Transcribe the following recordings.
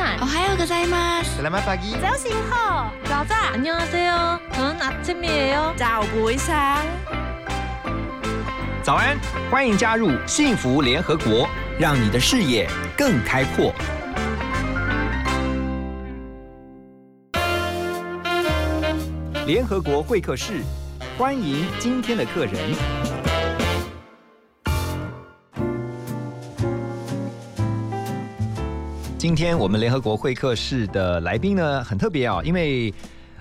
산. 어하요 고자이마스. Selamat pagi. Giáo xin hò. Gõ ra. 안녕하세요. 저는 아침이에요. Chào buổi sáng. 早安，欢迎加入幸福联合国，让你的视野更开阔。联合国会客室，欢迎今天的客人。 今天我们联合国会客室的来宾呢，很特别啊、因为，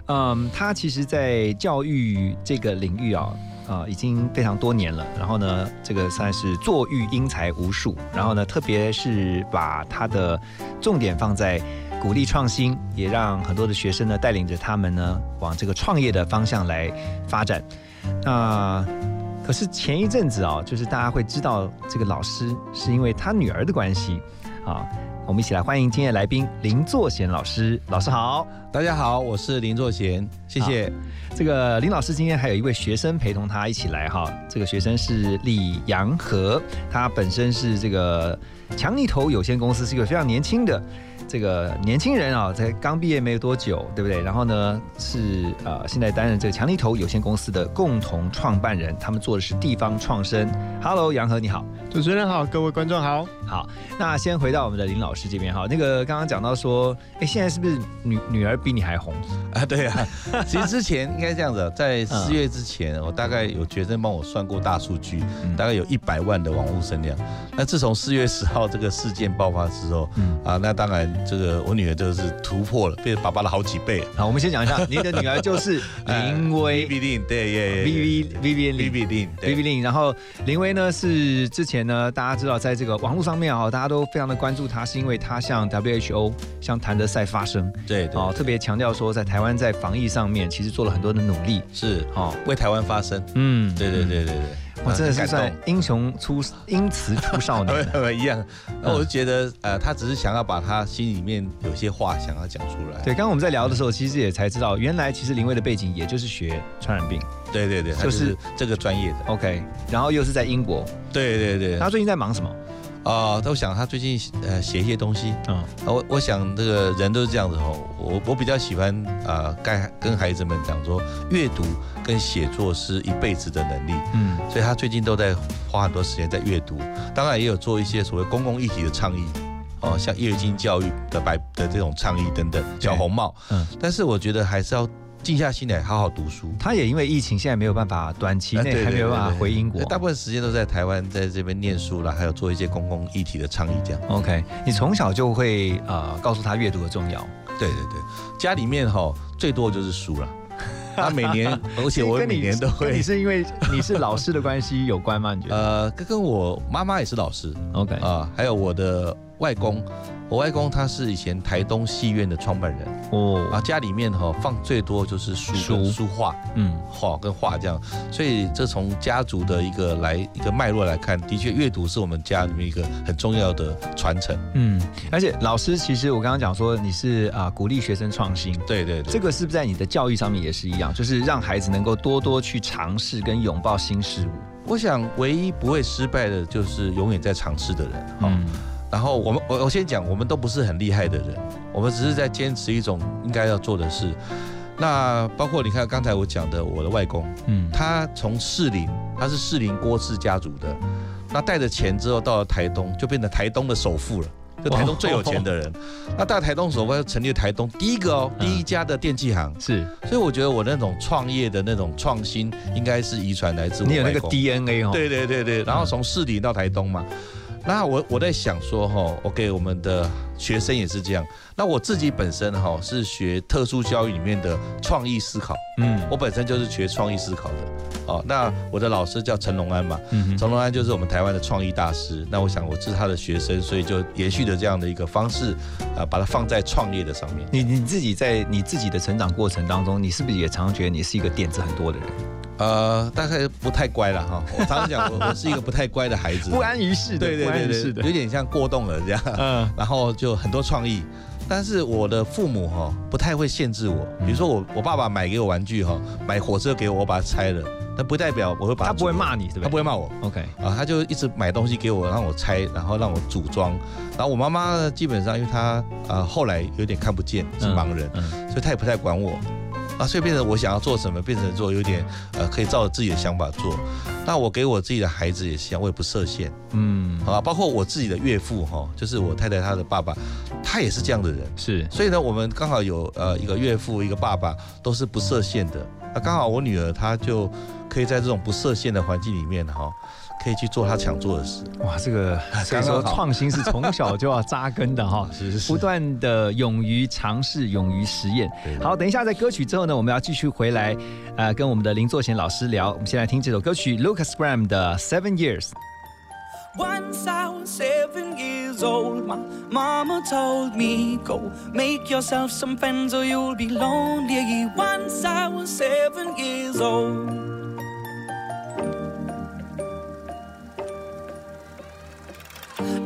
嗯，他其实，在教育这个领域啊、啊，已经非常多年了。然后呢，这个算是坐育英才无数。然后呢，特别是把他的重点放在鼓励创新，也让很多的学生呢带领着他们呢往这个创业的方向来发展。那可是前一阵子啊，就是大家会知道这个老师是因为他女儿的关系啊。我们一起来欢迎今天的来宾林作贤老师，老师好。大家好，我是林作贤，谢谢。这个林老师今天还有一位学生陪同他一起来哈，这个学生是李阳和，他本身是这个强力投有限公司是一个非常年轻的这个年轻人啊，才刚毕业没有多久，对不对？然后呢是呃现在担任这个强力投有限公司的共同创办人，他们做的是地方创生。Hello，杨和你好。主持人好，各位观众好。好，那先回到我们的林老师这边哈，那个刚刚讲到说，哎，现在是不是女女儿比你还红？啊，对啊，其实之前应该这样子，在四月之前，我大概有学生帮我算过大数据，大概有一百万的网络声量。那自从四月十号这个事件爆发之后，啊，那当然这个我女儿就是突破了，变爸爸的好几倍。好，我们先讲一下，您的女儿就是 林薇 v i 对，Vivi，Vivi，Vivi，Vivi，，然后林薇呢是之前呢，大家知道在这个网络上面啊，大家都非常的关注他，是因为他向 WHO 向谭德赛发声，对对。哦，特别强调说在台湾在防疫上面其实做了很多的努力，是哦，为台湾发声。嗯，对对对对对。我真的是算英雄出英雌出少年啊。一样。那我就觉得，呃，他只是想要把他心里面有些话想要讲出来。对，刚刚我们在聊的时候，其实也才知道，原来其实林威的背景也就是学传染病对对对，他就是这个专业的。，OK，然后又是在英国，对对对。他最近在忙什么？啊，我想他最近呃写一些东西，嗯。啊，我我想这个人都是这样子哦，我我比较喜欢啊，该跟孩子们讲说，阅读跟写作是一辈子的能力，嗯。所以他最近都在花很多时间在阅读，当然也有做一些所谓公共议题的倡议。哦，像夜间教育的白的这种倡议等等，小红帽，嗯，但是我觉得还是要静下心来好好读书。他也因为疫情，现在没有办法，短期啊内还没有办法回英国。大部分时间都在台湾，在这边念书了，还有做一些公共议题的倡议这样。OK，你从小就会呃告诉他阅读的重要。对对对，家里面哈最多就是书了。他每年，而且我每年都会你。是因为你是老师的关系有关吗？你觉得呃，跟跟我妈妈也是老师？OK，啊、还有我的外公，我外公他是以前台东戏院的创办人。哦，啊，家里面哈放最多就是书书。书画，嗯，画跟画这样，所以这从家族的一个来一个脉络来看，的确阅读是我们家里面一个很重要的传承。嗯，而且老师其实我刚刚讲说你是啊、鼓励学生创新，对对对，这个是不是在你的教育上面也是一样？就是让孩子能够多多去尝试跟拥抱新事物。我想唯一不会失败的就是永远在尝试的人。哈、嗯然后我们我我先讲，我们都不是很厉害的人，我们只是在坚持一种应该要做的事。那包括你看刚才我讲的，我的外公，嗯他从士林，他是士林郭氏家族的，那带着钱之后到了台东，就变成台东的首富了。就台东最有钱的人，那大台东首富，就成立了台东第一个哦，嗯第一家的电器行。是所以我觉得我那种创业的那种创新，应该是遗传来自我你有那个 DNA 哦。对对对对，然后从市里到台东嘛。那我我在想说哈，OK，我们的学生也是这样。那我自己本身哈是学特殊教育里面的创意思考，嗯我本身就是学创意思考的。哦，那我的老师叫陈龙安嘛，嗯陈龙安就是我们台湾的创意大师。那我想我是他的学生，所以就延续的这样的一个方式，啊，把它放在创业的上面。你你自己在你自己的成长过程当中，你是不是也常常觉得你是一个点子很多的人，呃，大概不太乖了哈。我常常讲，我 我是一个不太乖的孩子，不安于世的，对对对对，有，点像过动了这样。嗯然后就很多创意。但是我的父母哈不太会限制我，比如说我我爸爸买给我玩具哈，买火车给我，我把它拆了，但不代表我会把它他不会骂你，对不对？他不会骂我。OK，啊，他就一直买东西给我，让我拆，然后让我组装。然后我妈妈呢，基本上因为她啊后来有点看不见，是盲人，嗯所以她也不太管我。啊，所以变成我想要做什么，变成做有点呃，可以照着自己的想法做。那我给我自己的孩子也是一样，我也不设限，嗯，好吧？包括我自己的岳父哈，就是我太太她的爸爸，他也是这样的人。是所以呢，我们刚好有呃一个岳父，一个爸爸，都是不设限的。那刚好我女儿她就可以在这种不设限的环境里面哈，可以去做他想做的事。哇，这个所以说创新是从小就要扎根的哈，是是不断的勇于尝试，勇于实验。好，等一下在歌曲之后呢，我们要继续回来，呃，跟我们的林作贤老师聊。我们先来听这首歌曲 Lucas Graham 的 Seven Years。Once I was seven years old, my mama told me, Go make yourself some friends or you'll be lonely. Once I was seven years old.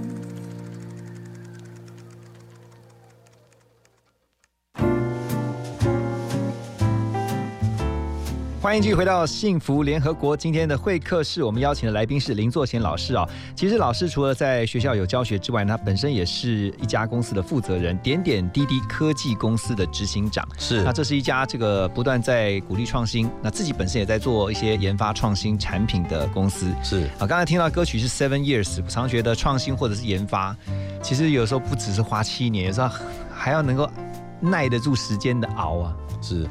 欢迎继续回到幸福联合国。今天的会客室，我们邀请的来宾是林作贤老师啊。其实老师除了在学校有教学之外，他本身也是一家公司的负责人，点点滴滴科技公司的执行长。是那这是一家这个不断在鼓励创新，那自己本身也在做一些研发创新产品的公司。是啊，刚才听到歌曲是 Seven Years，我常觉得创新或者是研发，其实有时候不只是花七年，有时候还要能够耐得住时间的熬啊？是。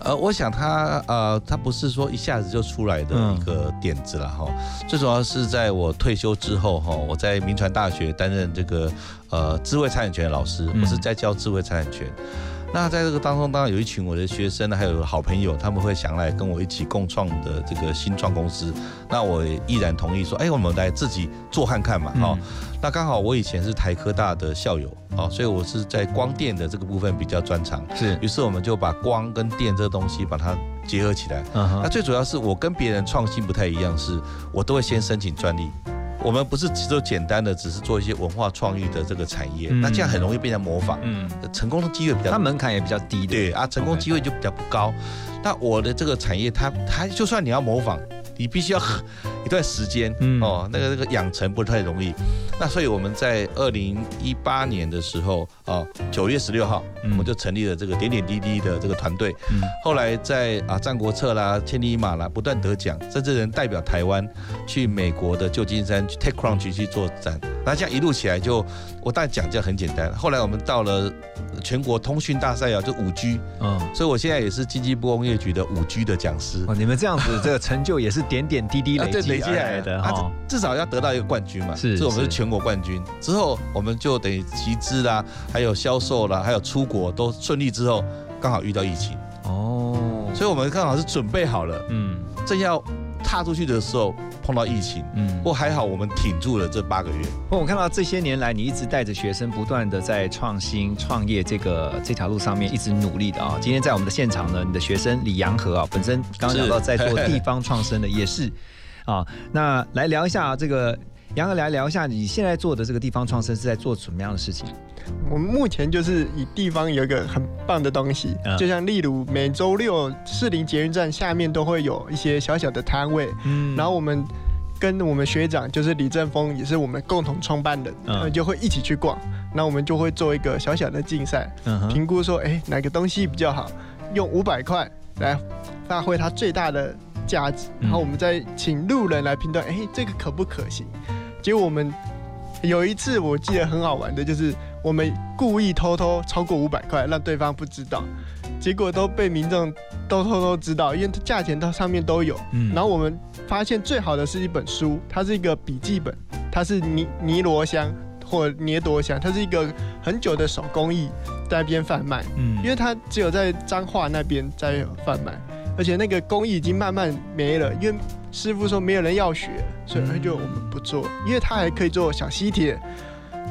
呃，我想他呃，他不是说一下子就出来的一个点子了哈。最主要是在我退休之后哈，我在民传大学担任这个呃智慧财产权的老师，我是在教智慧财产权。那在这个当中，当然有一群我的学生，还有好朋友，他们会想来跟我一起共创的这个新创公司。那我毅然同意说，哎，我们来自己做看看嘛，哈。那刚好我以前是台科大的校友，哦，所以我是在光电的这个部分比较专长。是，于是我们就把光跟电这个东西把它结合起来。那最主要是我跟别人创新不太一样，是我都会先申请专利。我们不是只做简单的，只是做一些文化创意的这个产业，那这样很容易被人模仿，嗯，成功的机会比较，它门槛也比较低，对啊，成功机会就比较不高。那我的这个产业，它它就算你要模仿。你必须要一段时间嗯哦，那个那个养成不太容易。那所以我们在二零一八年的时候啊，九月十六号，我们就成立了这个点点滴滴的这个团队。嗯后来在啊《战国策》啦、千里马啦不断得奖，甚至能代表台湾去美国的旧金山 TechCrunch 去做展。那这样一路起来，就我大讲这样很简单。后来我们到了全国通讯大赛啊，就五 G，嗯，所以我现在也是经济部工业局的五 G 的讲师。哦，你们这样子这个成就也是。点点滴滴 累积来的，哈，至少要得到一个冠军嘛。是，这我们是全国冠军。之后我们就等于集资啦，还有销售啦，还有出国都顺利。之后刚好遇到疫情，哦，所以我们刚好是准备好了，嗯，正要。踏出去的时候碰到疫情，嗯，不过还好我们挺住了这八个月。我看到这些年来你一直带着学生不断的在创新创业这个这条路上面一直努力的啊。今天在我们的现场呢，你的学生李阳和啊，本身刚刚讲到在做地方创生的也是啊。那来聊一下这个杨哥来聊一下你现在做的这个地方创生是在做什么样的事情？我们目前就是以地方有一个很棒的东西，就像例如每周六士林捷运站下面都会有一些小小的摊位，嗯，然后我们跟我们学长就是李正峰，也是我们共同创办人，嗯，就会一起去逛，那我们就会做一个小小的竞赛，评估说，哎，哪个东西比较好，用五百块来发挥它最大的价值，然后我们再请路人来评断，哎，这个可不可行？结果我们有一次我记得很好玩的，就是。我们故意偷偷超过五百块，让对方不知道，结果都被民众都偷偷知道，因为价钱它上面都有。嗯，然后我们发现最好的是一本书，它是一个笔记本，它是尼尼罗香或捏多香，它是一个很久的手工艺在那边贩卖。嗯，因为它只有在彰化那边在贩卖，而且那个工艺已经慢慢没了，因为师傅说没有人要学，所以他就我们不做，因为它还可以做小吸铁。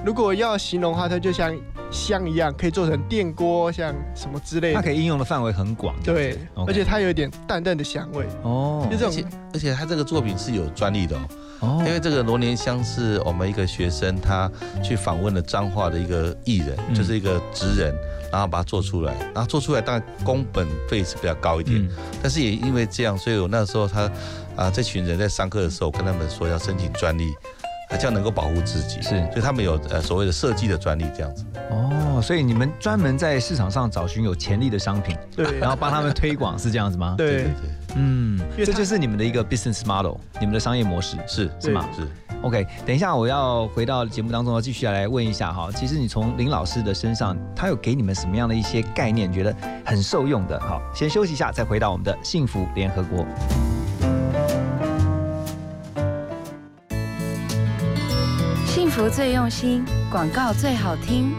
如果要形容的话，它就像香一样，可以做成电锅，像什么之类的。它可以应用的范围很广。对，而且它有一点淡淡的香味。哦，就这种，而且它这个作品是有专利的哦。哦。因为这个罗年香是我们一个学生他去访问了彰化的一个艺人，就是一个职人，然后把它做出来，然后做出来当然工本费是比较高一点，但是也因为这样，所以我那时候他啊这群人在上课的时候，跟他们说要申请专利。这样能够保护自己，是，所以他们有呃所谓的设计的专利这样子。哦，所以你们专门在市场上找寻有潜力的商品，对，然后帮他们推广，是这样子吗？对对对，嗯，这就是你们的一个 business model，你们的商业模式是是吗？是。OK，等一下我要回到节目当中要继续来问一下哈，其实你从林老师的身上，他有给你们什么样的一些概念，觉得很受用的？好，先休息一下，再回到我们的幸福联合国。福最用心，广告最好听。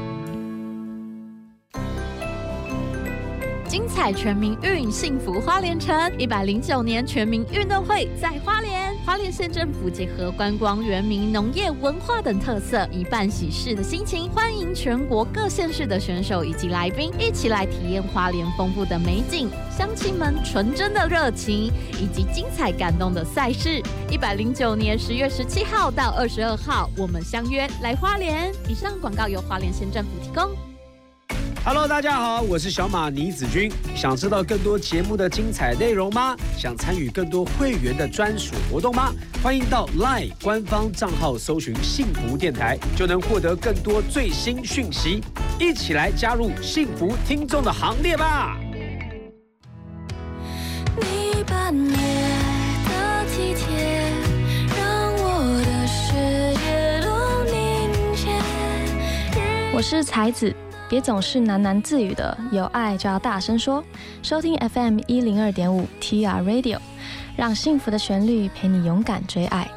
精彩全民运，幸福花莲城，一百零九年全民运动会在花莲。花莲县政府结合观光、原民、农业、文化等特色，以办喜事的心情，欢迎全国各县市的选手以及来宾一起来体验花莲丰富的美景、乡亲们纯真的热情以及精彩感动的赛事。一百零九年十月十七号到二十二号，我们相约来花莲。以上广告由花莲县政府提供。Hello，大家好，我是小马倪子君。想知道更多节目的精彩内容吗？想参与更多会员的专属活动吗？欢迎到 LINE 官方账号搜寻“幸福电台”，就能获得更多最新讯息。一起来加入幸福听众的行列吧！你把的体贴，让我的世界都凝结。我是才子。别总是喃喃自语的，有爱就要大声说。收听 FM 一零二点五 TR Radio，让幸福的旋律陪你勇敢追爱。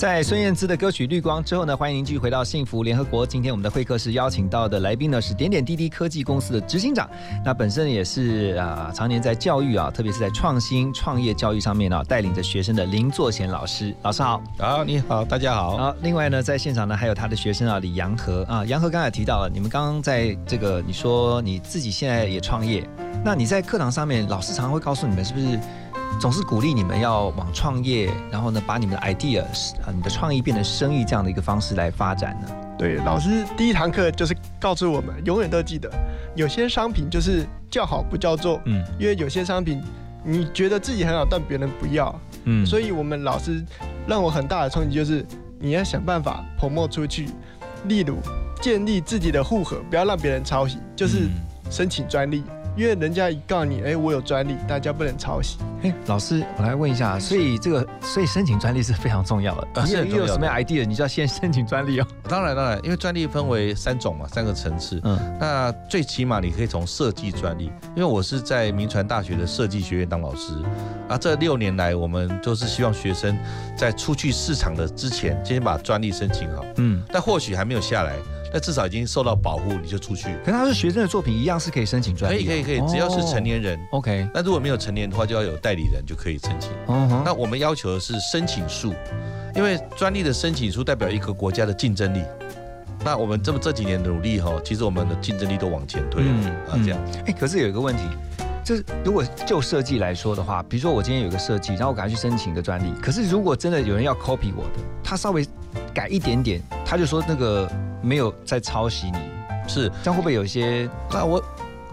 在孙燕姿的歌曲《绿光》之后呢，欢迎您继续回到幸福联合国。今天我们的会客室邀请到的来宾呢是点点滴滴科技公司的执行长，那本身也是啊常年在教育啊，特别是在创新创业教育上面呢，带领着学生的林作贤老师。老师好，好，你好，大家好。好，另外呢，在现场呢还有他的学生啊，李洋和啊，杨和刚才提到了，你们刚刚在这个你说你自己现在也创业，那你在课堂上面，老师常常会告诉你们是不是？总是鼓励你们要往创业，然后呢，把你们的 idea 啊，你的创意变成生意这样的一个方式来发展呢？对，老师第一堂课就是告诉我们，永远都记得，有些商品就是叫好不叫座，嗯，因为有些商品你觉得自己很好，但别人不要，嗯，所以我们老师让我很大的冲击就是，你要想办法 promote 出去，例如建立自己的户口，不要让别人抄袭，就是申请专利。因为人家一告你，哎，我有专利，大家不能抄袭。哎，老师，我来问一下，所以这个，所以申请专利是非常重要的。你有什么 idea，你就要先申请专利哦。当然，当然，因为专利分为三种嘛，三个层次。嗯，那最起码你可以从设计专利，因为我是在民传大学的设计学院当老师，啊，这六年来我们就是希望学生在出去市场的之前，先把专利申请好。嗯，但或许还没有下来。那至少已经受到保护，你就出去。可他是学生的作品，一样是可以申请专利。可以可以可以，只要是成年人。OK。那如果没有成年的话，就要有代理人就可以申请。那我们要求的是申请数，因为专利的申请数代表一个国家的竞争力。那我们这么这几年努力哈，其实我们的竞争力都往前推了啊，这样。哎，可是有一个问题，就是如果就设计来说的话，比如说我今天有一个设计，然后我赶快去申请一个专利，可是如果真的有人要 copy 我的，他稍微改一点点，他就说那个没有在抄袭你，是这样会不会有一些？那我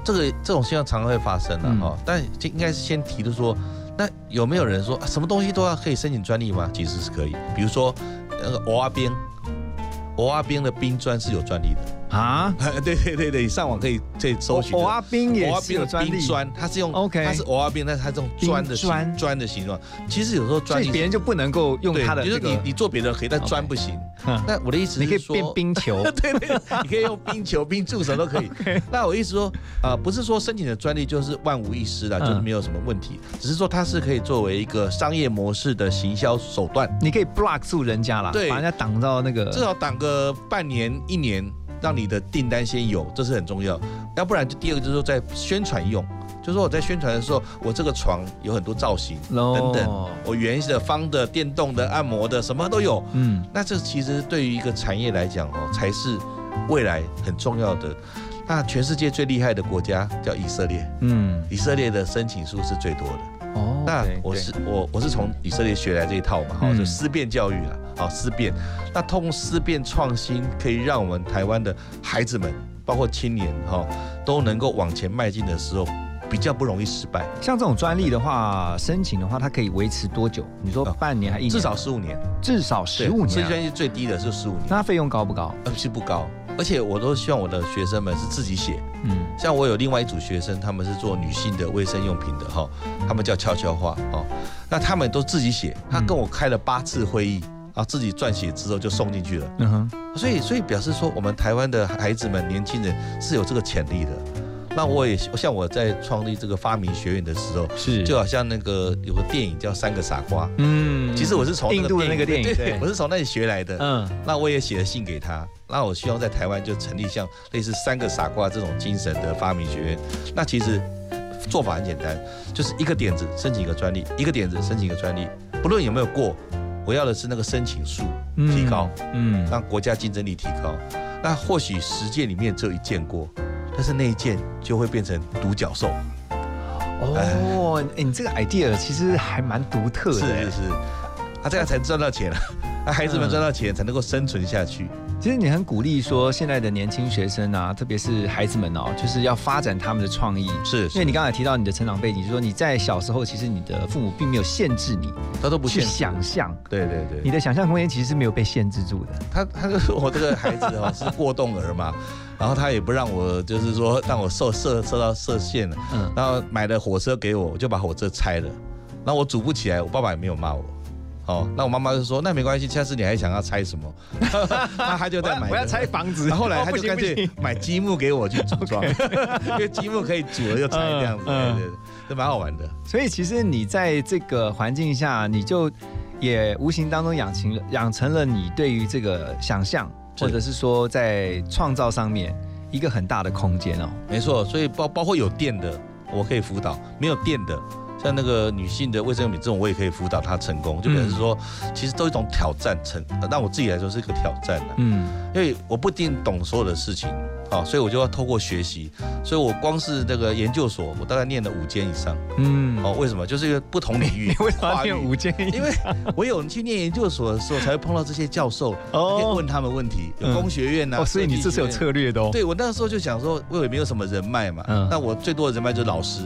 这个这种现象常常会发生的哈，但应该是先提的说，那有没有人说什么东西都要可以申请专利吗？其实是可以，比如说那个娃娃边。欧阿冰的冰砖是有专利的啊！对对对对，你上网可以可以搜寻。欧阿冰也是有专利，它是用 OK，它是欧阿冰，但是它这种砖的砖砖的形状。其实有时候专利别人就不能够用它的，就是你你做别的可以，但砖不行。那我的意思，你可以变冰球，对对，你可以用冰球、冰助手都可以。那我意思说，呃，不是说申请的专利就是万无一失的，就是没有什么问题，只是说它是可以作为一个商业模式的行销手段。你可以 block 住人家啦，对，把人家挡到那个，至少挡个半年一年，让你的订单先有，这是很重要。要不然就第二个就是说在宣传用。就是说我在宣传的时候，我这个床有很多造型等等，我圆的、方的、电动的、按摩的，什么都有。嗯，那这其实对于一个产业来讲哦，才是未来很重要的。那全世界最厉害的国家叫以色列，嗯，以色列的申请数是最多的。哦，那我是我我是从以色列学来这一套嘛，哈，就思辨教育了，好思辨。那通思辨创新，可以让我们台湾的孩子们，包括青年哈，都能够往前迈进的时候。比较不容易失败。像这种专利的话，申请的话，它可以维持多久？你说半年还一年？至少十五年。至少十五年。设计专利最低的是十五年。那费用高不高？呃，是不高。而且我都希望我的学生们是自己写。嗯。像我有另外一组学生，他们是做女性的卫生用品的哈，他们叫悄悄话哦。那他们都自己写，他跟我开了八次会议啊，自己撰写之后就送进去了。嗯哼。所以，所以表示说，我们台湾的孩子们、年轻人是有这个潜力的。那我也像我在创立这个发明学院的时候，是就好像那个有个电影叫《三个傻瓜》，嗯，其实我是从印度的那个电影，对，我是从那里学来的，嗯，那我也写了信给他，那我希望在台湾就成立像类似《三个傻瓜》这种精神的发明学院。那其实做法很简单，就是一个点子申请一个专利，一个点子申请一个专利，不论有没有过，我要的是那个申请数提高，嗯，让国家竞争力提高。那或许十件里面只有一件过。但是那一件就会变成独角兽。哦，哎，你这个 idea 其实还蛮独特的。是是是，他这样才赚到钱了，那孩子们赚到钱才能够生存下去。其实你很鼓励说，现在的年轻学生啊，特别是孩子们哦，就是要发展他们的创意。是，因为你刚才提到你的成长背景，就是说你在小时候，其实你的父母并没有限制你，他都不去想象。对对对，你的想象空间其实是没有被限制住的。他他就是我这个孩子哦，是过动儿嘛。然后他也不让我，就是说让我受射射到射线了。嗯。然后买了火车给我，我就把火车拆了。那我组不起来，我爸爸也没有骂我。哦。那我妈妈就说：“那没关系，下次你还想要拆什么？” 那他就在买。我要拆房子。后来他就干脆买积木给我去组装，因为积木可以煮了又拆这样子，对对，这蛮好玩的。所以其实你在这个环境下，你就也无形当中养成了养成了你对于这个想象。或者是说在创造上面一个很大的空间哦，没错，所以包包括有电的，我可以辅导；没有电的，像那个女性的卫生用品这种，我也可以辅导她成功。就表示说，其实都一种挑战，成让我自己来说是一个挑战的。嗯，因为我不一定懂所有的事情。好，所以我就要透过学习，所以我光是那个研究所，我大概念了五间以上。嗯，哦，为什么？就是一个不同领域，为什么念五间？因为我有去念研究所的时候，才会碰到这些教授，可以问他们问题。有工学院呐，所以你这是有策略的哦。对我那时候就想说，我也没有什么人脉嘛，那我最多的人脉就是老师，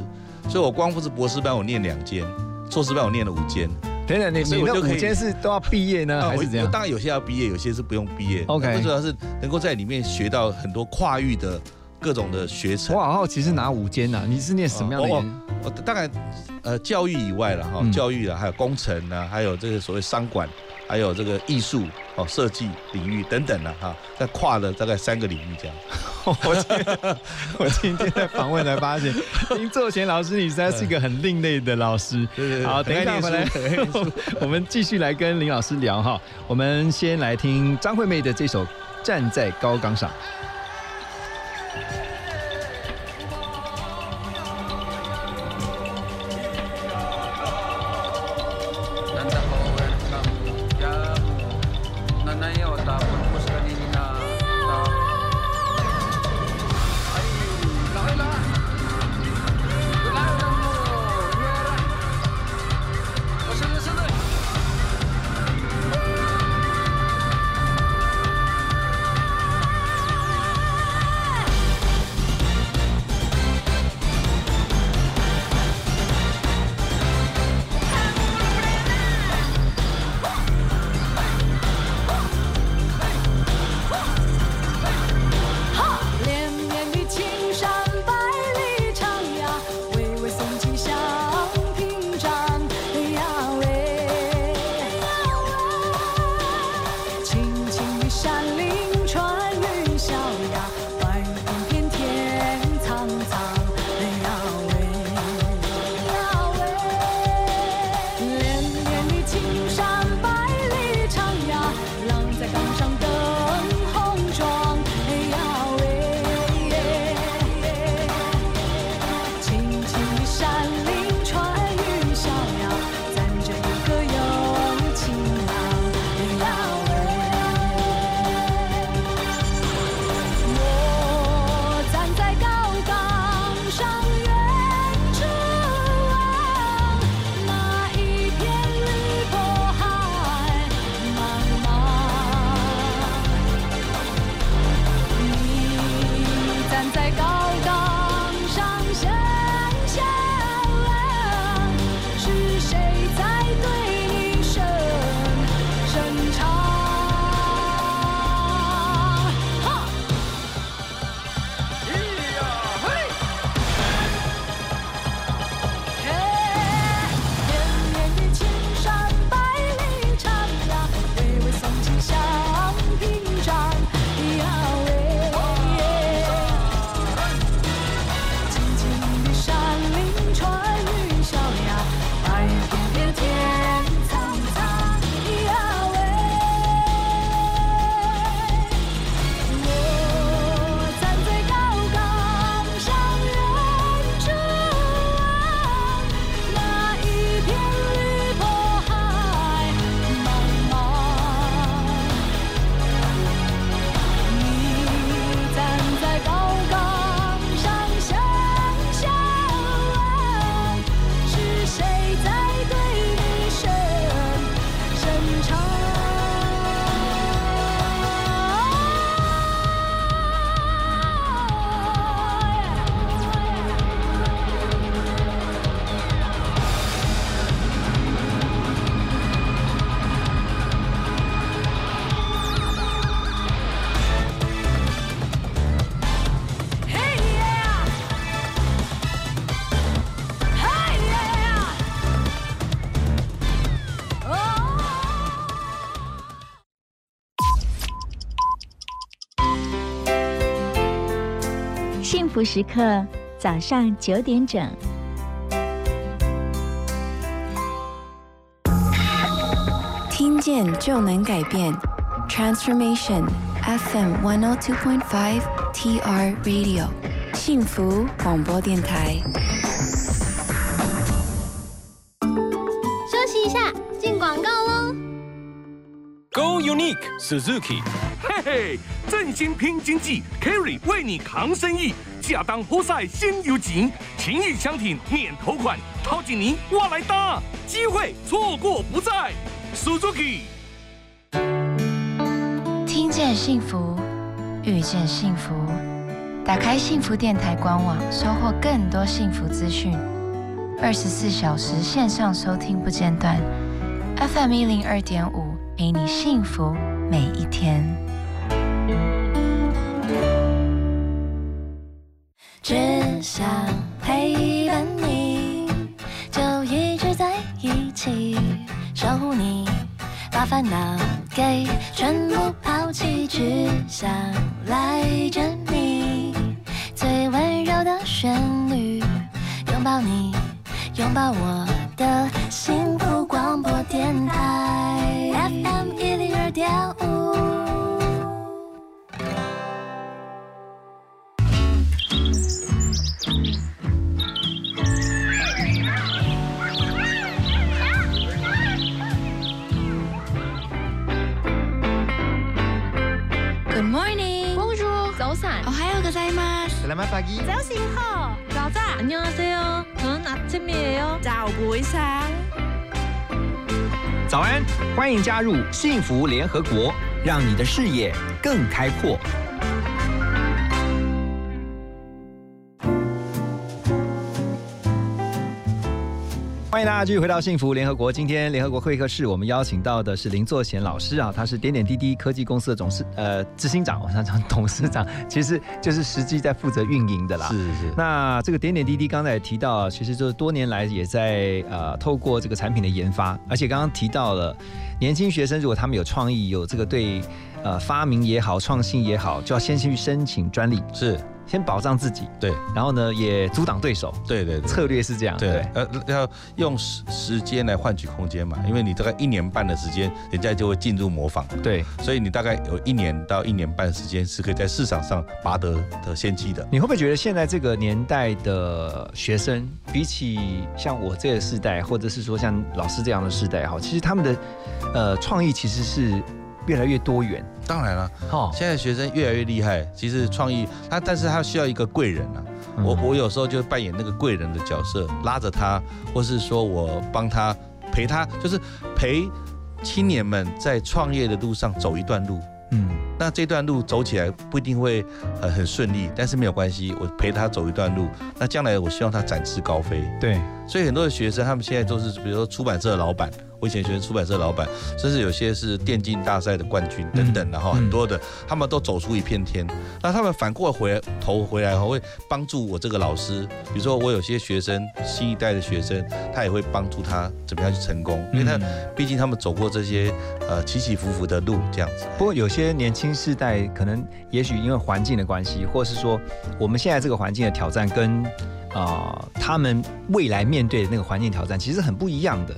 所以我光不是博士班，我念两间，硕士班我念了五间。等等，你你那五间是都要毕业呢，还是怎样？当然有些要毕业，有些是不用毕业。OK，最主要是能够在里面学到很多跨域的各种的学程。我好好奇是哪五间呢？你是念什么样的？我大概呃教育以外了哈，教育啊，还有工程啊，还有这个所谓商管。还有这个艺术哦，设计领域等等的哈，在跨了大概三个领域这样。我今我今天在访问才发现，林作贤老师，你实在是一个很另类的老师。对对对。好，等一下回来，我们继续来跟林老师聊哈。我们先来听张惠妹的这首站在高岗上。Bye. 福时刻早上九点整，听见就能改变，Transformation FM one o two point five TR Radio 幸福广播电台。休息一下，进广告喽。Go Unique Suzuki，嘿嘿，振兴拼经济，Carry 为你扛生意。亚当波赛先有情，情谊相挺免头款，掏紧您我来搭，机会错过不再。Suzuki，听见幸福，遇见幸福，打开幸福电台官网，收获更多幸福资讯。二十四小时线上收听不间断，FM 一零二点五，陪你幸福每一天。想陪伴你，就一直在一起，守护你，把烦恼给全部抛弃，只想赖着你，最温柔的旋律，拥抱你，拥抱我的幸福广播电台，FM 一零二点五。ます Selamat pagi早醒好早早안녕하세요저는아침이에요早부상早安，欢迎加入幸福联合国，让你的视野更开阔。 欢迎大家继续回到幸福联合国。今天联合国会客室，我们邀请到的是林作贤老师啊，他是点点滴滴科技公司的董事呃执行长，我想讲董事长，其实就是实际在负责运营的啦。是是。那这个点点滴滴刚才也提到，其实就是多年来也在呃透过这个产品的研发，而且刚刚提到了年轻学生如果他们有创意，有这个对呃发明也好、创新也好，就要先去申请专利。是。先保障自己，对，然后呢，也阻挡对手，对对，策略是这样，对，呃，要用时时间来换取空间嘛，因为你大概一年半的时间，人家就会进入模仿，对，所以你大概有一年到一年半时间是可以在市场上拔得的先机的。你会不会觉得现在这个年代的学生，比起像我这个世代，或者是说像老师这样的世代哈，其实他们的呃创意其实是。越来越多元，当然了，哦，现在学生越来越厉害，其实创意他，但是他需要一个贵人啊。我我有时候就扮演那个贵人的角色，拉着他，或是说我帮他陪他，就是陪青年们在创业的路上走一段路。嗯，那这段路走起来不一定会很很顺利，但是没有关系，我陪他走一段路。那将来我希望他展翅高飞。对，所以很多的学生他们现在都是，比如说出版社的老板。我以前学生出版社老板，甚至有些是电竞大赛的冠军等等，然后很多的他们都走出一片天。那他们反过回头回来，会帮助我这个老师。比如说我有些学生，新一代的学生，他也会帮助他怎么样去成功，因为他毕竟他们走过这些呃起起伏伏的路这样子。不过有些年轻世代可能也许因为环境的关系，或是说我们现在这个环境的挑战跟。啊，他们未来面对的那个环境挑战其实很不一样的，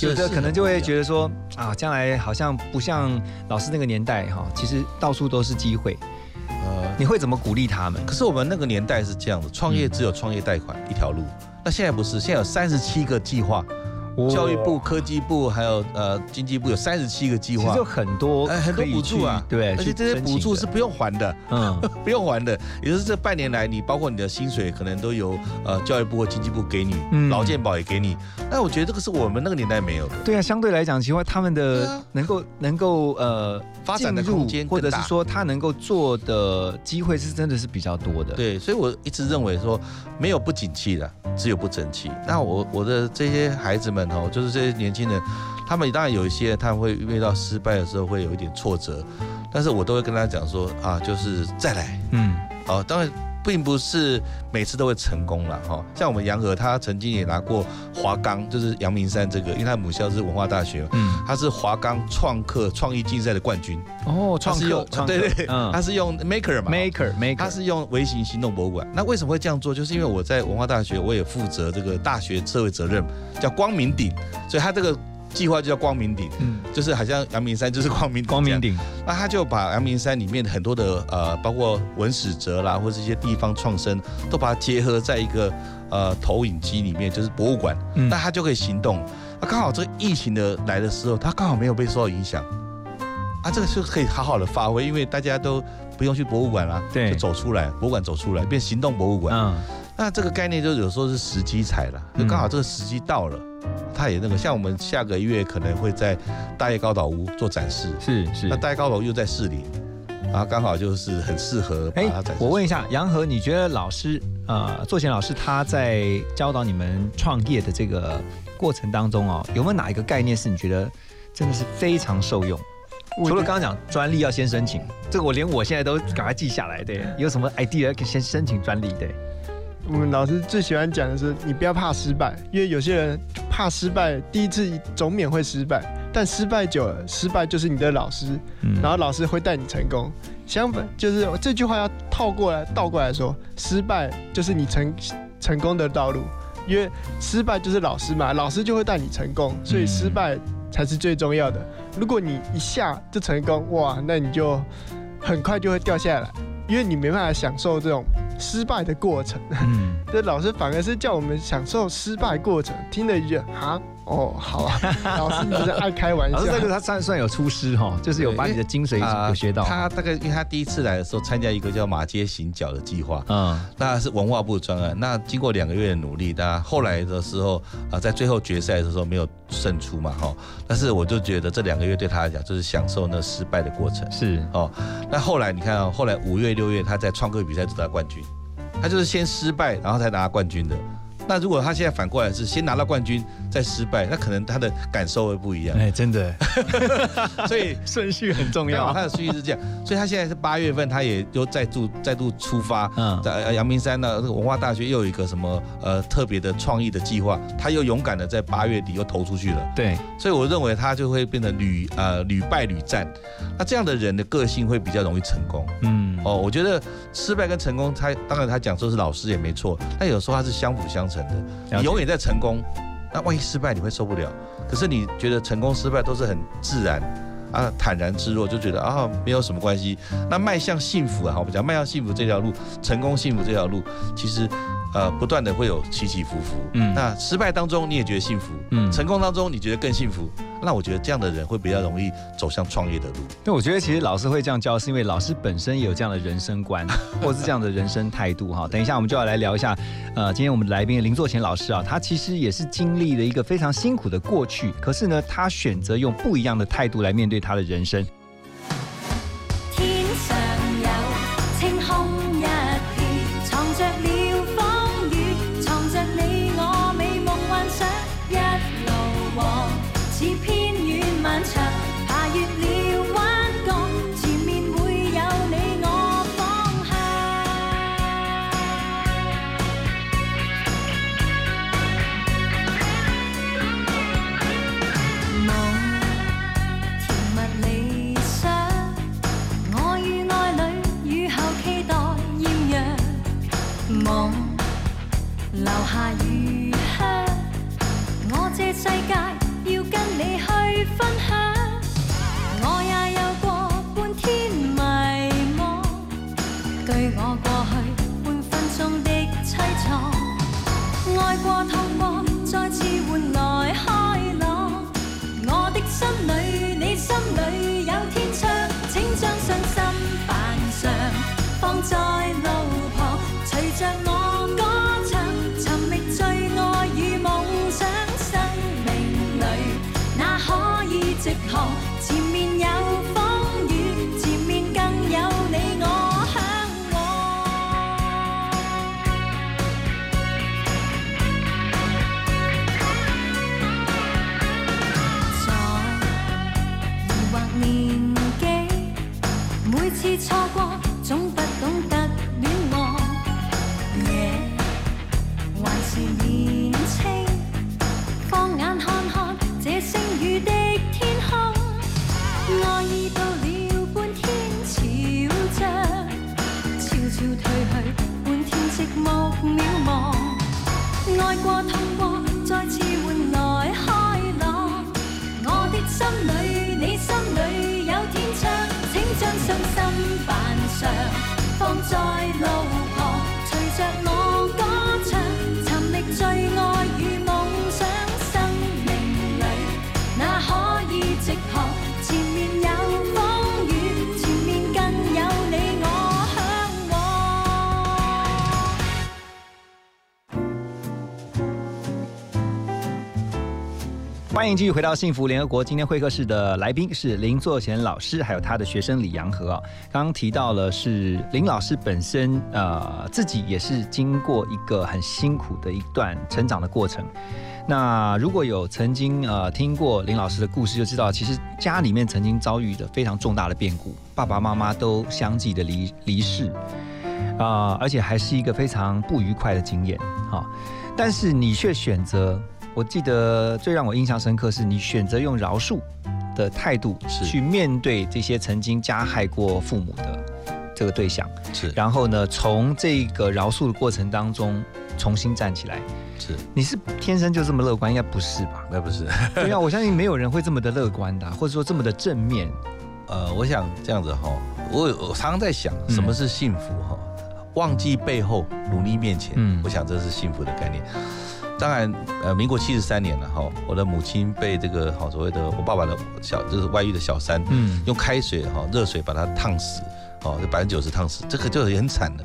有的可能就会觉得说啊，将来好像不像老师那个年代哈，其实到处都是机会。呃，你会怎么鼓励他们？可是我们那个年代是这样的，创业只有创业贷款一条路，那现在不是，现在有三十七个计划。教育部、科技部还有呃经济部有三十七个计划，就很多哎很多补助啊，对，而且这些补助是不用还的，嗯，不用还的，也就是这半年来你包括你的薪水可能都由呃教育部或经济部给你，劳健保也给你，那我觉得这个是我们那个年代没有的。对啊，相对来讲，其实他们的能够能够呃发展的空间，或者是说他能够做的机会是真的是比较多的。对，所以我一直认为说没有不景气的，只有不争气。那我我的这些孩子们哦，就是这些年轻人，他们当然有一些他会遇到失败的时候会有一点挫折，但是我都会跟他讲说啊，就是再来，嗯，好，当然。并不是每次都会成功了哈，像我们杨和他曾经也拿过华冈，就是阳明山这个，因为他母校是文化大学，嗯，他是华冈创客创意竞赛的冠军哦，创客，对对，他是用 Maker 嘛，Maker Maker，他是用微型行动博物馆。那为什么会这样做？就是因为我在文化大学，我也负责这个大学社会责任，叫光明顶，所以他这个。计划就叫光明顶，嗯，就是好像阳明山就是光明光明顶，那他就把阳明山里面很多的呃，包括文史哲啦，或者一些地方创生，都把它结合在一个呃投影机里面，就是博物馆，那他就可以行动。那刚好这个疫情的来的时候，他刚好没有被受到影响，啊，这个是可以好好的发挥，因为大家都不用去博物馆啦，对，就走出来，博物馆走出来变行动博物馆，嗯，那这个概念就有时候是时机踩了，就刚好这个时机到了。他也那个，像我们下个月可能会在大叶高岛屋做展示，是是。那大叶高岛又在市里，然后刚好就是很适合把它展示。我问一下杨和，你觉得老师呃，作贤老师他在教导你们创业的这个过程当中哦，有没有哪一个概念是你觉得真的是非常受用？除了刚刚讲专利要先申请，这个我连我现在都赶快记下来。对，有什么 idea 可以先申请专利？对。我们老师最喜欢讲的是，你不要怕失败，因为有些人怕失败，第一次总免会失败，但失败久了，失败就是你的老师，然后老师会带你成功。相反，就是这句话要套过来，倒过来说，失败就是你成成功的道路，因为失败就是老师嘛，老师就会带你成功，所以失败才是最重要的。如果你一下就成功，哇，那你就很快就会掉下来。因为你没办法享受这种失败的过程，嗯，这老师反而是叫我们享受失败过程。听了一句啊，哦，好啊，老师你是爱开玩笑。老师这个他算算有出师哈，就是有把你的精髓有学到。他大概因为他第一次来的时候参加一个叫马街行脚的计划，嗯，那是文化部专案。那经过两个月的努力，那后来的时候啊，在最后决赛的时候没有胜出嘛，哈。但是我就觉得这两个月对他来讲就是享受那失败的过程，是哦。那后来你看啊，后来五月六月他在创客比赛得到冠军，他就是先失败然后才拿冠军的。那如果他现在反过来是先拿到冠军再失败，那可能他的感受会不一样。哎，真的，所以顺序很重要。他的顺序是这样，所以他现在是八月份，他也又再度再度出发，嗯在阳明山呢，这个文化大学又有一个什么呃特别的创意的计划，他又勇敢的在八月底又投出去了。对，所以我认为他就会变得屡呃屡败屡战。那这样的人的个性会比较容易成功。嗯，哦，我觉得失败跟成功，他当然他讲说是老师也没错，但有时候他是相辅相成。你永远在成功，那万一失败你会受不了。可是你觉得成功失败都是很自然啊，坦然自若，就觉得啊没有什么关系。那迈向幸福啊，我们讲迈向幸福这条路，成功幸福这条路，其实。呃，不断的会有起起伏伏。嗯，那失败当中你也觉得幸福，嗯，成功当中你觉得更幸福。那我觉得这样的人会比较容易走向创业的路。那我觉得其实老师会这样教，是因为老师本身也有这样的人生观，或是这样的人生态度哈。等一下我们就要来聊一下，呃，今天我们来宾林作贤老师啊，他其实也是经历了一个非常辛苦的过去，可是呢，他选择用不一样的态度来面对他的人生。在路旁随着我迎继续回到幸福联合国。今天会客室的来宾是林作贤老师，还有他的学生李阳和啊。刚刚提到了是林老师本身，呃，自己也是经过一个很辛苦的一段成长的过程。那如果有曾经呃听过林老师的故事，就知道其实家里面曾经遭遇的非常重大的变故，爸爸妈妈都相继的离离世啊，而且还是一个非常不愉快的经验啊。但是你却选择。我记得最让我印象深刻是你选择用饶恕的态度去面对这些曾经加害过父母的这个对象，是。然后呢，从这个饶恕的过程当中重新站起来，是。你是天生就这么乐观？应该不是吧？那不是。对啊，我相信没有人会这么的乐观的，或者说这么的正面。呃，我想这样子哈，我我常常在想，什么是幸福哈？忘记背后，努力面前。嗯，我想这是幸福的概念。当然，呃，民国七十三年了哈，我的母亲被这个好所谓的我爸爸的小就是外遇的小三，嗯，用开水哈热水把他烫死，哦，就百分之九十烫死，这个就很惨的。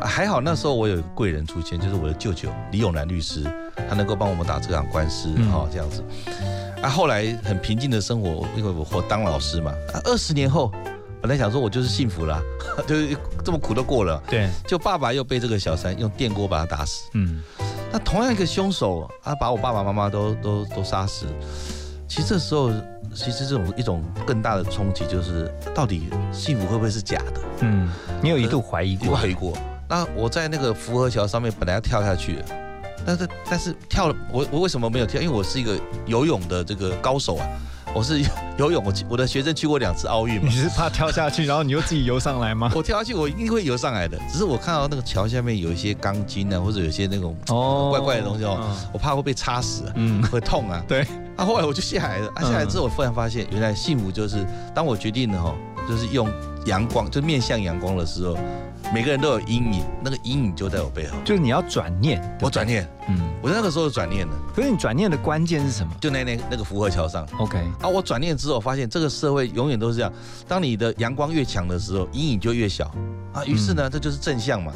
还好那时候我有一个贵人出现，就是我的舅舅李永南律师，他能够帮我们打这场官司，哈，这样子。啊，后来很平静的生活，因为我我当老师嘛。啊，二十年后，本来想说我就是幸福了，就是这么苦都过了。对，就爸爸又被这个小三用电锅把他打死。嗯，那同样一个凶手，啊，把我爸爸妈妈都都都杀死。其实这时候，其实这种一种更大的冲击就是，到底幸福会不会是假的？嗯，你有一度怀疑过？怀疑过。那我在那个福和桥上面本来要跳下去。但是但是跳了，我我为什么没有跳？因为我是一个游泳的这个高手啊，我是 游泳，我我的学生去过两次奥运嘛。你是怕跳下去，然后你又自己游上来吗？我跳下去，我一定会游上来的。只是我看到那个桥下面有一些钢筋啊，或者有些那种哦怪怪的东西哦，我怕会被插死，嗯，会痛啊。对。啊后来我就下来了，啊，下来之后我忽然发现，原来幸福就是当我决定了哈，就是用阳光，就面向阳光的时候。每个人都有阴影，那个阴影就在我背后。就是你要转念，我转念，嗯，我那个时候转念了。可是你转念的关键是什么？就那那那个福河桥上，OK。啊，我转念之后发现，这个社会永远都是这样：当你的阳光越强的时候，阴影就越小啊。于是呢，这就是正向嘛。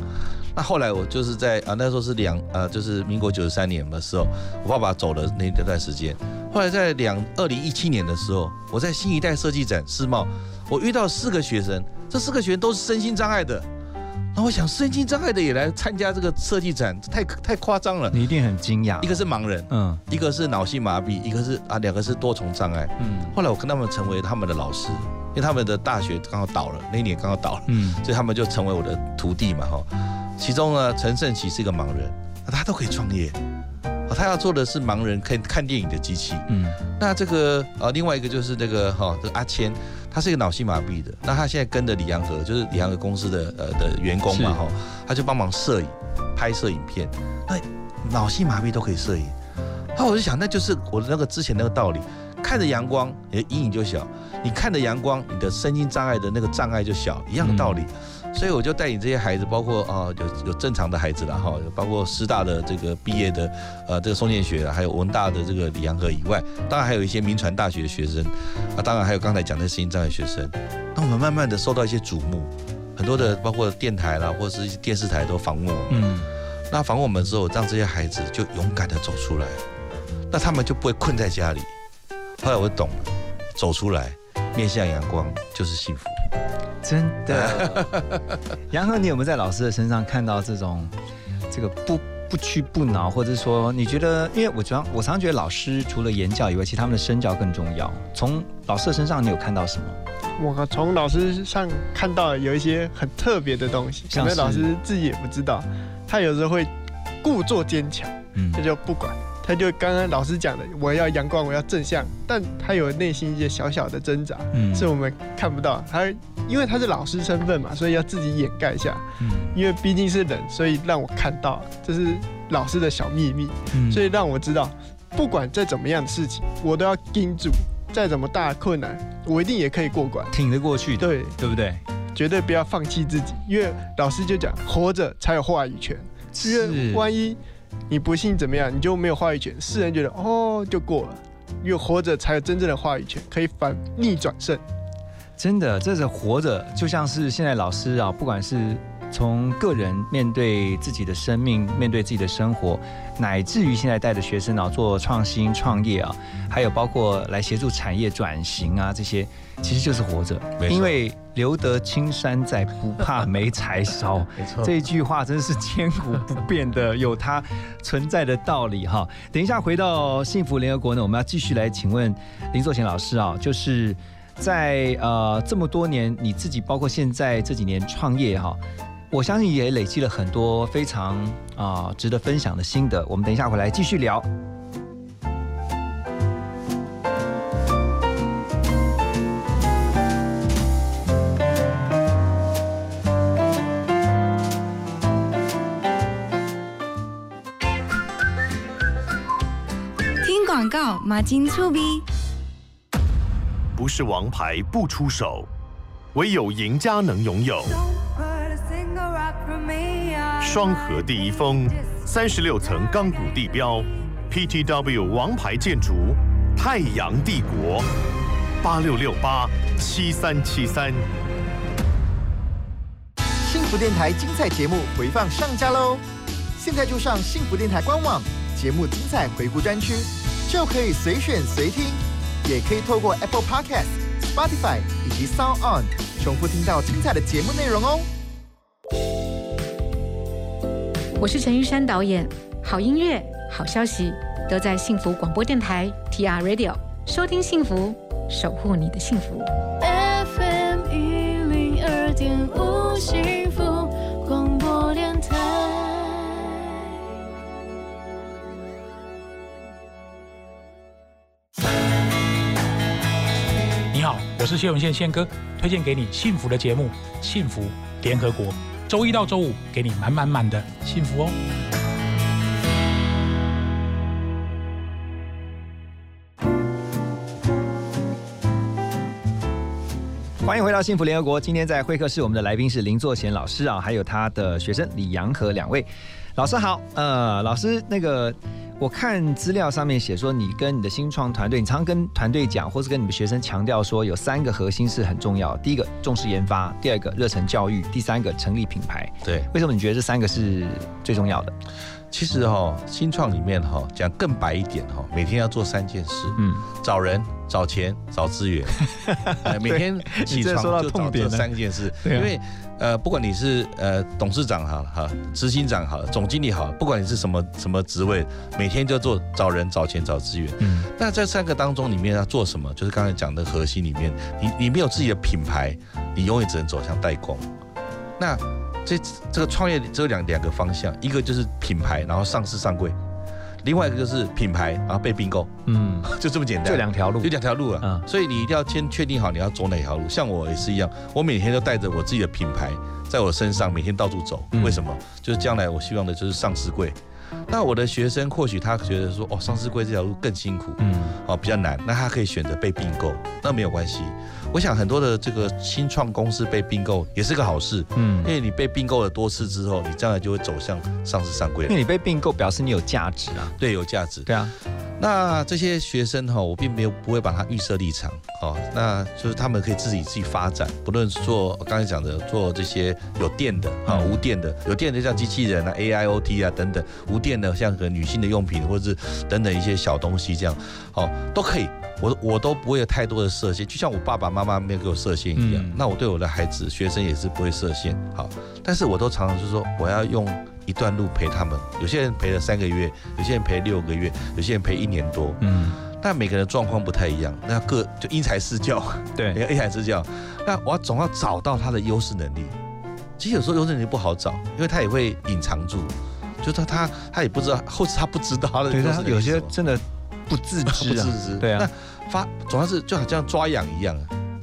那后来我就是在啊，那时候是两呃，就是民国九十三年的时候，我爸爸走了那那段时间。后来在两二零一七年的时候，我在新一代设计展世贸，我遇到四个学生，这四个学生都是身心障碍的。那我想，身心障碍的也来参加这个设计展，太太夸张了。你一定很惊讶。一个是盲人，嗯，一个是脑性麻痹，一个是啊，两个是多重障碍。嗯，后来我跟他们成为他们的老师，因为他们的大学刚好倒了，那一年刚好倒了，嗯，所以他们就成为我的徒弟嘛，哈。其中呢，陈胜奇是一个盲人，他都可以创业。他要做的是盲人看看电影的机器。嗯，那这个呃，另外一个就是这个哈，这个阿谦。他是一个脑性麻痹的，那他现在跟着李阳和，就是李阳和公司的呃的员工嘛哈，他就帮忙摄影、拍摄影片。那脑性麻痹都可以摄影，那我就想，那就是我的那个之前那个道理，看着阳光，你的阴影就小；你看着阳光，你的身心障碍的那个障碍就小，一样的道理。所以我就带领这些孩子，包括啊有有正常的孩子了哈，包括师大的这个毕业的，呃这个宋建学，还有文大的这个李阳和以外，当然还有一些民传大学的学生，啊当然还有刚才讲的声音障碍学生。那我们慢慢的受到一些瞩目，很多的包括电台啦，或者是一些电视台都访问我们。嗯。那访问我们之后，让这些孩子就勇敢的走出来，那他们就不会困在家里。后来我懂了，走出来，面向阳光就是幸福。真的，杨和，你有没有在老师的身上看到这种这个不不屈不挠，或者说你觉得？因为我常我常觉得老师除了言教以外，其实他们的身教更重要。从老师的身上，你有看到什么？我从老师上看到有一些很特别的东西，可能老师自己也不知道。他有时候会故作坚强，嗯，这就不管。他就刚刚老师讲的，我要阳光，我要正向，但他有内心一些小小的挣扎，嗯，是我们看不到。他因为他是老师身份嘛，所以要自己掩盖一下。嗯，因为毕竟是人，所以让我看到这是老师的小秘密，嗯所以让我知道，不管再怎么样的事情，我都要盯住。再怎么大困难，我一定也可以过关，挺得过去。对，对不对？绝对不要放弃自己，因为老师就讲，活着才有话语权。因为万一。你不信怎么样？你就没有话语权。世人觉得哦，就过了。因为活着才有真正的话语权，可以反逆转胜。真的，这是活着，就像是现在老师啊，不管是。从个人面对自己的生命，面对自己的生活，乃至于现在带着学生啊做创新创业啊，还有包括来协助产业转型啊，这些其实就是活着。因为留得青山在，不怕没柴烧。没错，这句话真是千古不变的，有它存在的道理哈。等一下回到幸福联合国呢，我们要继续来请问林作贤老师啊，就是在呃这么多年，你自己包括现在这几年创业哈。我相信也累积了很多非常啊值得分享的心得。我们等一下回来继续聊。广告，马金粗逼。不是王牌不出手，唯有赢家能拥有。双河第一峰，三十六层钢骨地标，PTW 王牌建筑太阳帝国，八六六八七三七三。幸福电台精彩节目回放上架喽！现在就上幸福电台官网节目精彩回顾专区，就可以随选随听，也可以透过 Apple Podcast、Spotify 以及 Sound On 重复听到精彩的节目内容哦。我是陈玉山导演，好音乐、好消息都在幸福广播电台 TR Radio，收听幸福，守护你的幸福。FM 一零二点五我是谢永宪宪哥，推荐给你幸福的节目《幸福联合国》，周一到周五给你满满满的幸福哦。欢迎回到幸福联合国。今天在会客室，我们的来宾是林作贤老师啊，还有他的学生李阳和两位老师好。呃，老师，那个我看资料上面写说，你跟你的新创团队，你常跟团队讲，或是跟你们学生强调说，有三个核心是很重要。第一个，重视研发；第二个，热忱教育；第三个，成立品牌。对，为什么你觉得这三个是最重要的？其实哈，新创里面哈，讲更白一点哈，每天要做三件事，嗯，找人、找钱、找资源，每天起床就找这三件事，因为呃，不管你是呃董事长好哈，执行长好，总经理好，不管你是什么什么职位，每天就做找人、找钱、找资源。嗯，那这三个当中里面要做什么？就是刚才讲的核心里面，你你没有自己的品牌，你永远只能走向代工。那这这个创业只有两两个方向，一个就是品牌，然后上市上柜；另外一个就是品牌，然后被并购。嗯，就这么简单，就两条路，就两条路啊。嗯，所以你一定要先确定好你要走哪条路。像我也是一样，我每天都带着我自己的品牌在我身上，每天到处走。为什么？就是将来我希望的就是上市柜。那我的学生或许他觉得说，哦，上市柜这条路更辛苦，嗯，哦比较难，那他可以选择被并购，那没有关系。我想很多的这个新创公司被并购也是个好事，嗯，因为你被并购了多次之后，你将来就会走向上市上柜。因为你被并购表示你有价值啊，对，有价值，对啊。那这些学生哈，我并没有不会把他预设立场，哦，那就是他们可以自己自己发展，不论是做刚才讲的做这些有电的啊，无电的，有电的像机器人啊、AIoT 啊等等，无电的像个女性的用品或者是等等一些小东西这样，哦，都可以。我我都不会有太多的设限，就像我爸爸妈妈没有给我设限一样，那我对我的孩子学生也是不会设限。好，但是我都常常就说我要用一段路陪他们，有些人陪了三个月，有些人陪六个月，有些人陪一年多。嗯，但每个人状况不太一样，那各就因材施教。对，要 因材施教。那我要总要找到他的优势能力。其实有时候优势能力不好找，因为他也会隐藏住，就他他他也不知道，或者他不知道他的优势能力。有些真的。不自知，不自知，对啊。那发主要是就好像抓痒一样，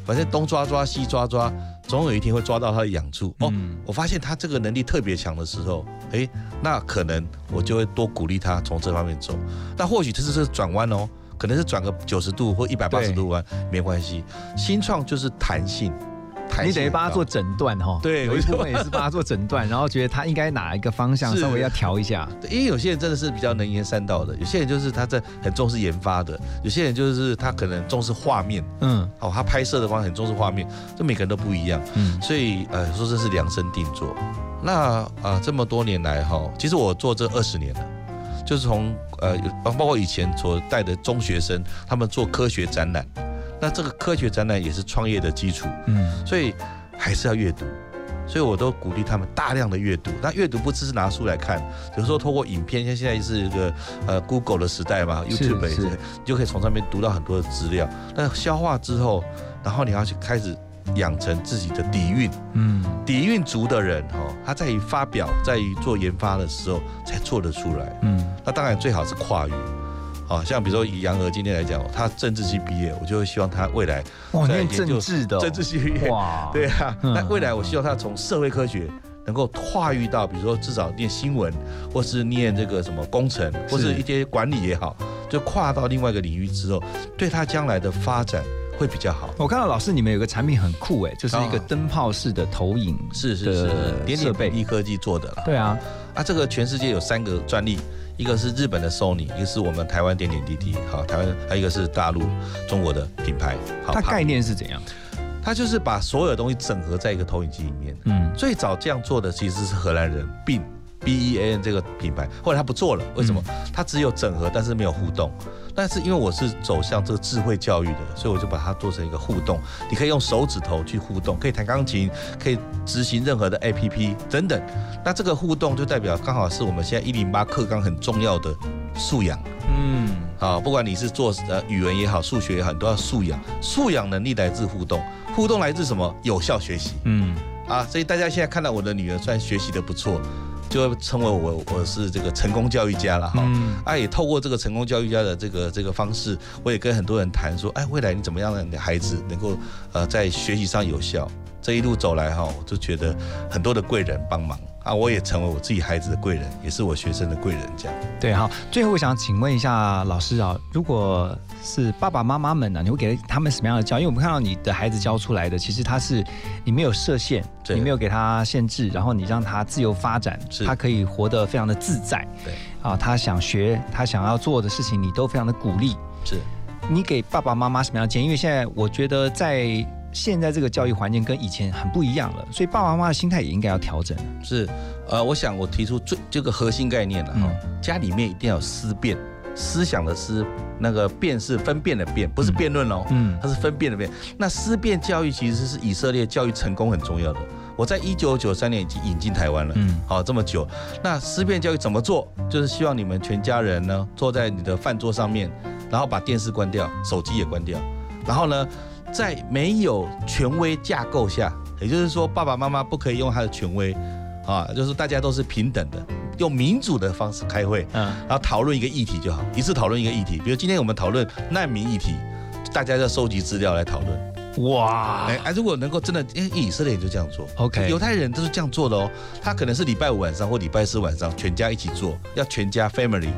反正东抓抓西抓抓，总有一天会抓到他的痒处。哦，我发现他这个能力特别强的时候，哎，那可能我就会多鼓励他从这方面走。那或许这是转弯哦，可能是转个九十度或一百八十度弯，没关系。新创就是弹性。你等于帮他做诊断哈，对，有一部分也是帮他做诊断，然后觉得他应该哪一个方向稍微要调一下。因为有些人真的是比较能言善道的，有些人就是他在很重视研发的，有些人就是他可能重视画面，嗯，哦，他拍摄的方很重视画面，这每个人都不一样，嗯，所以呃说这是量身定做。那啊这么多年来哈，其实我做这二十年了，就是从呃包括以前所带的中学生，他们做科学展览。那这个科学展览也是创业的基础，嗯，所以还是要阅读，所以我都鼓励他们大量的阅读。那阅读不只是拿书来看，有时候透过影片，像现在是一个呃 Google 的时代嘛，YouTube 是，你就可以从上面读到很多的资料。那消化之后，然后你要去开始养成自己的底蕴，嗯，底蕴足的人哈，他在于发表，在于做研发的时候才做得出来，嗯，那当然最好是跨越。啊，像比如说以杨娥今天来讲，他政治系毕业，我就会希望他未来哇念政治的政治系毕业哇，对啊，那未来我希望他从社会科学能够跨域到，比如说至少念新闻，或是念这个什么工程，或是一些管理也好，就跨到另外一个领域之后，对他将来的发展会比较好。我看到老师你们有个产品很酷哎，就是一个灯泡式的投影，是是是，点点贝利科技做的了。对啊，啊，这个全世界有三个专利，一个是日本的 Sony，一个是我们台湾点点滴滴，好，台湾还有一个是大陆中国的品牌。好，它概念是怎样？它就是把所有东西整合在一个投影机里面。嗯，最早这样做的其实是荷兰人，并 B E A N 这个品牌，后来他不做了，为什么？它只有整合，但是没有互动。但是因为我是走向这个智慧教育的，所以我就把它做成一个互动。你可以用手指头去互动，可以弹钢琴，可以执行任何的 A P P 等等。那这个互动就代表刚好是我们现在一零八课纲很重要的素养。嗯，好，不管你是做呃语文也好，数学也好，你都要素养。素养能力来自互动，互动来自什么？有效学习。嗯，啊，所以大家现在看到我的女儿虽然学习的不错。就会称为我我是这个成功教育家了哈，啊也透过这个成功教育家的这个这个方式，我也跟很多人谈说，哎，未来你怎么样让你的孩子能够呃在学习上有效？这一路走来哈，我就觉得很多的贵人帮忙。啊，我也成为我自己孩子的贵人，也是我学生的贵人，这样。对，好，最后我想请问一下老师啊，如果是爸爸妈妈们呢，你会给他们什么样的教？因为我们看到你的孩子教出来的，其实他是你没有设限，你没有给他限制，然后你让他自由发展，他可以活得非常的自在。对，啊，他想学，他想要做的事情，你都非常的鼓励。是，你给爸爸妈妈什么样的建议？因为现在我觉得在。现在这个教育环境跟以前很不一样了，所以爸爸妈妈的心态也应该要调整。是，呃，我想我提出最这个核心概念了哈，家里面一定要思辨，思想的思，那个辨是分辨的辨，不是辩论哦，嗯，它是分辨的辨。那思辨教育其实是以色列教育成功很重要的。我在一九九三年已经引进台湾了，嗯，好这么久。那思辨教育怎么做？就是希望你们全家人呢坐在你的饭桌上面，然后把电视关掉，手机也关掉，然后呢。在没有权威架构下，也就是说，爸爸妈妈不可以用他的权威，啊，就是大家都是平等的，用民主的方式开会，嗯，然后讨论一个议题就好，一次讨论一个议题。比如今天我们讨论难民议题，大家要收集资料来讨论。哇，哎，如果能够真的，因为以色列就这样做，OK，犹太人都是这样做的哦。他可能是礼拜五晚上或礼拜四晚上，全家一起做，要全家 family。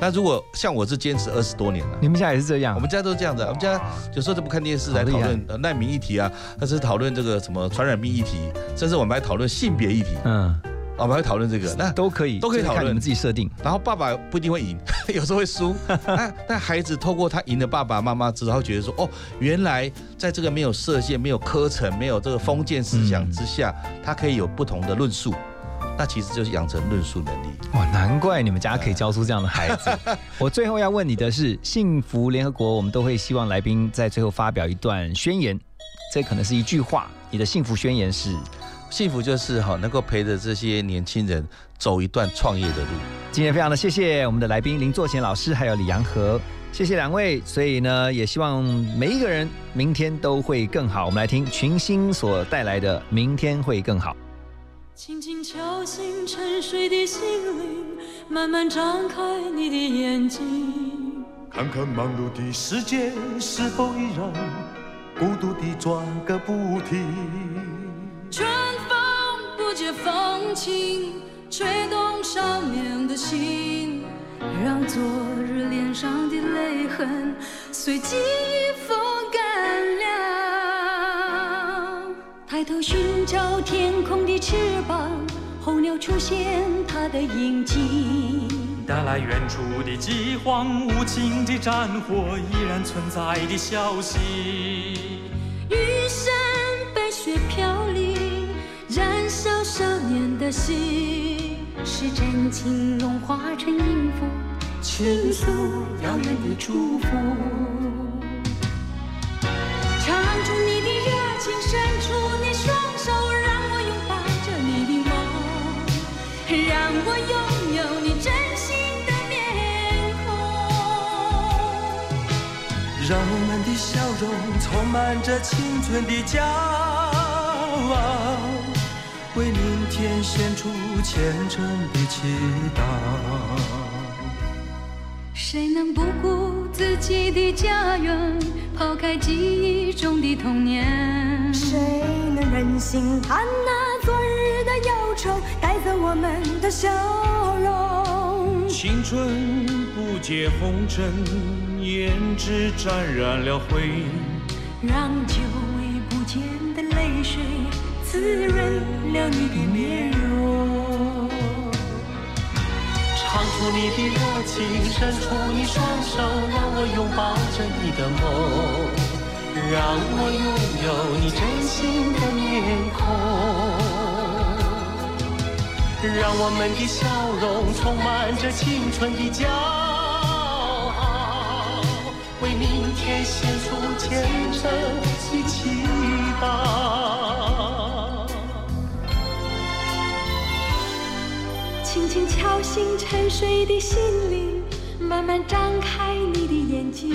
那如果像我是坚持二十多年了，你们家也是这样？我们家都是这样的。我们家有时候都不看电视来讨论难民议题啊，但是讨论这个什么传染病议题，甚至我们还讨论性别议题。嗯，我们还讨论这个，那都可以，都可以讨论。你们自己设定。然后爸爸不一定会赢，有时候会输。那那孩子透过他赢了爸爸妈妈之后，觉得说哦，原来在这个没有设限、没有科层、没有这个封建思想之下，他可以有不同的论述。那其实就是养成论述能力哇，难怪你们家可以教出这样的 孩子。我最后要问你的是，幸福联合国，我们都会希望来宾在最后发表一段宣言，这可能是一句话。你的幸福宣言是：幸福就是哈，能够陪着这些年轻人走一段创业的路。今天非常的谢谢我们的来宾林作贤老师，还有李阳和，谢谢两位。所以呢，也希望每一个人明天都会更好。我们来听群星所带来的《明天会更好》。轻轻敲醒沉睡的心灵，慢慢张开你的眼睛，看看忙碌的世界是否依然孤独地转个不停。春风不解风情，吹动少年的心，让昨日脸上的泪痕随记忆风干了。抬头寻找天空的翅膀，候鸟出现它的影迹，带来远处的饥荒，无情的战火依然存在的消息。玉山白雪飘零，燃烧少年的心，是真情融化成音符，倾诉遥远的祝福。你热情伸出你双手让我拥抱着你的梦，让我拥有你真心的面孔。让我们的笑容充满着青春的骄傲，为明天献出虔诚的祈祷。谁能不顾自己的家园，抛开记忆中的童年？谁能忍心看那昨日的忧愁带走我们的笑容？青春不解红尘，胭脂沾染了灰，让久违不见的泪水滋润了你的面容。出你的热情，伸出你双手，让我拥抱着你的梦，让我拥有你真心的面孔。让我们的笑容充满着青春的骄傲，为明天献出虔诚的祈祷。轻敲醒沉睡的心灵，慢慢张开你的眼睛，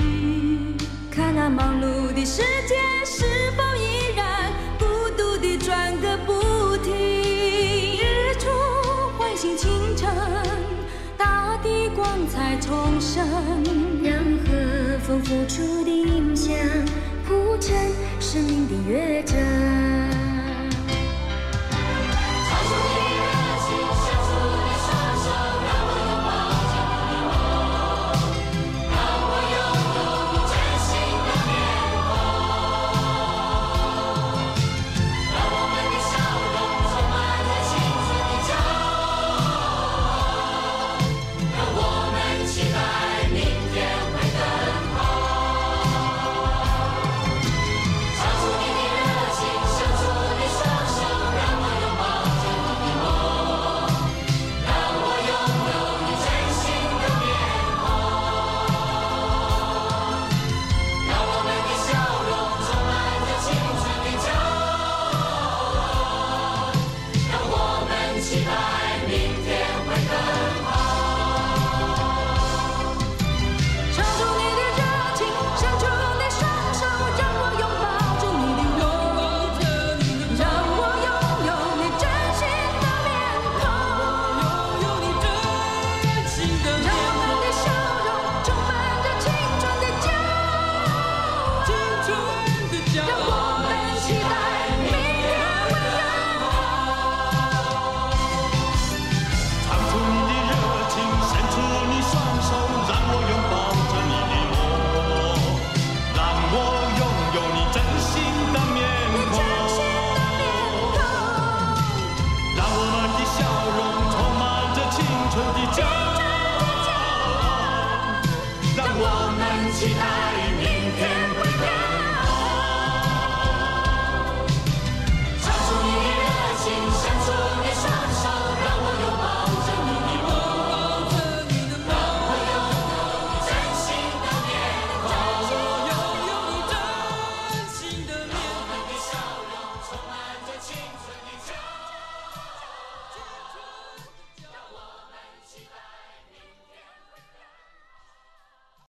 看那忙碌的世界是否依然孤独地转个不停。日出唤醒清晨，大地光彩重生，让和风拂出的影响铺成生命的乐章。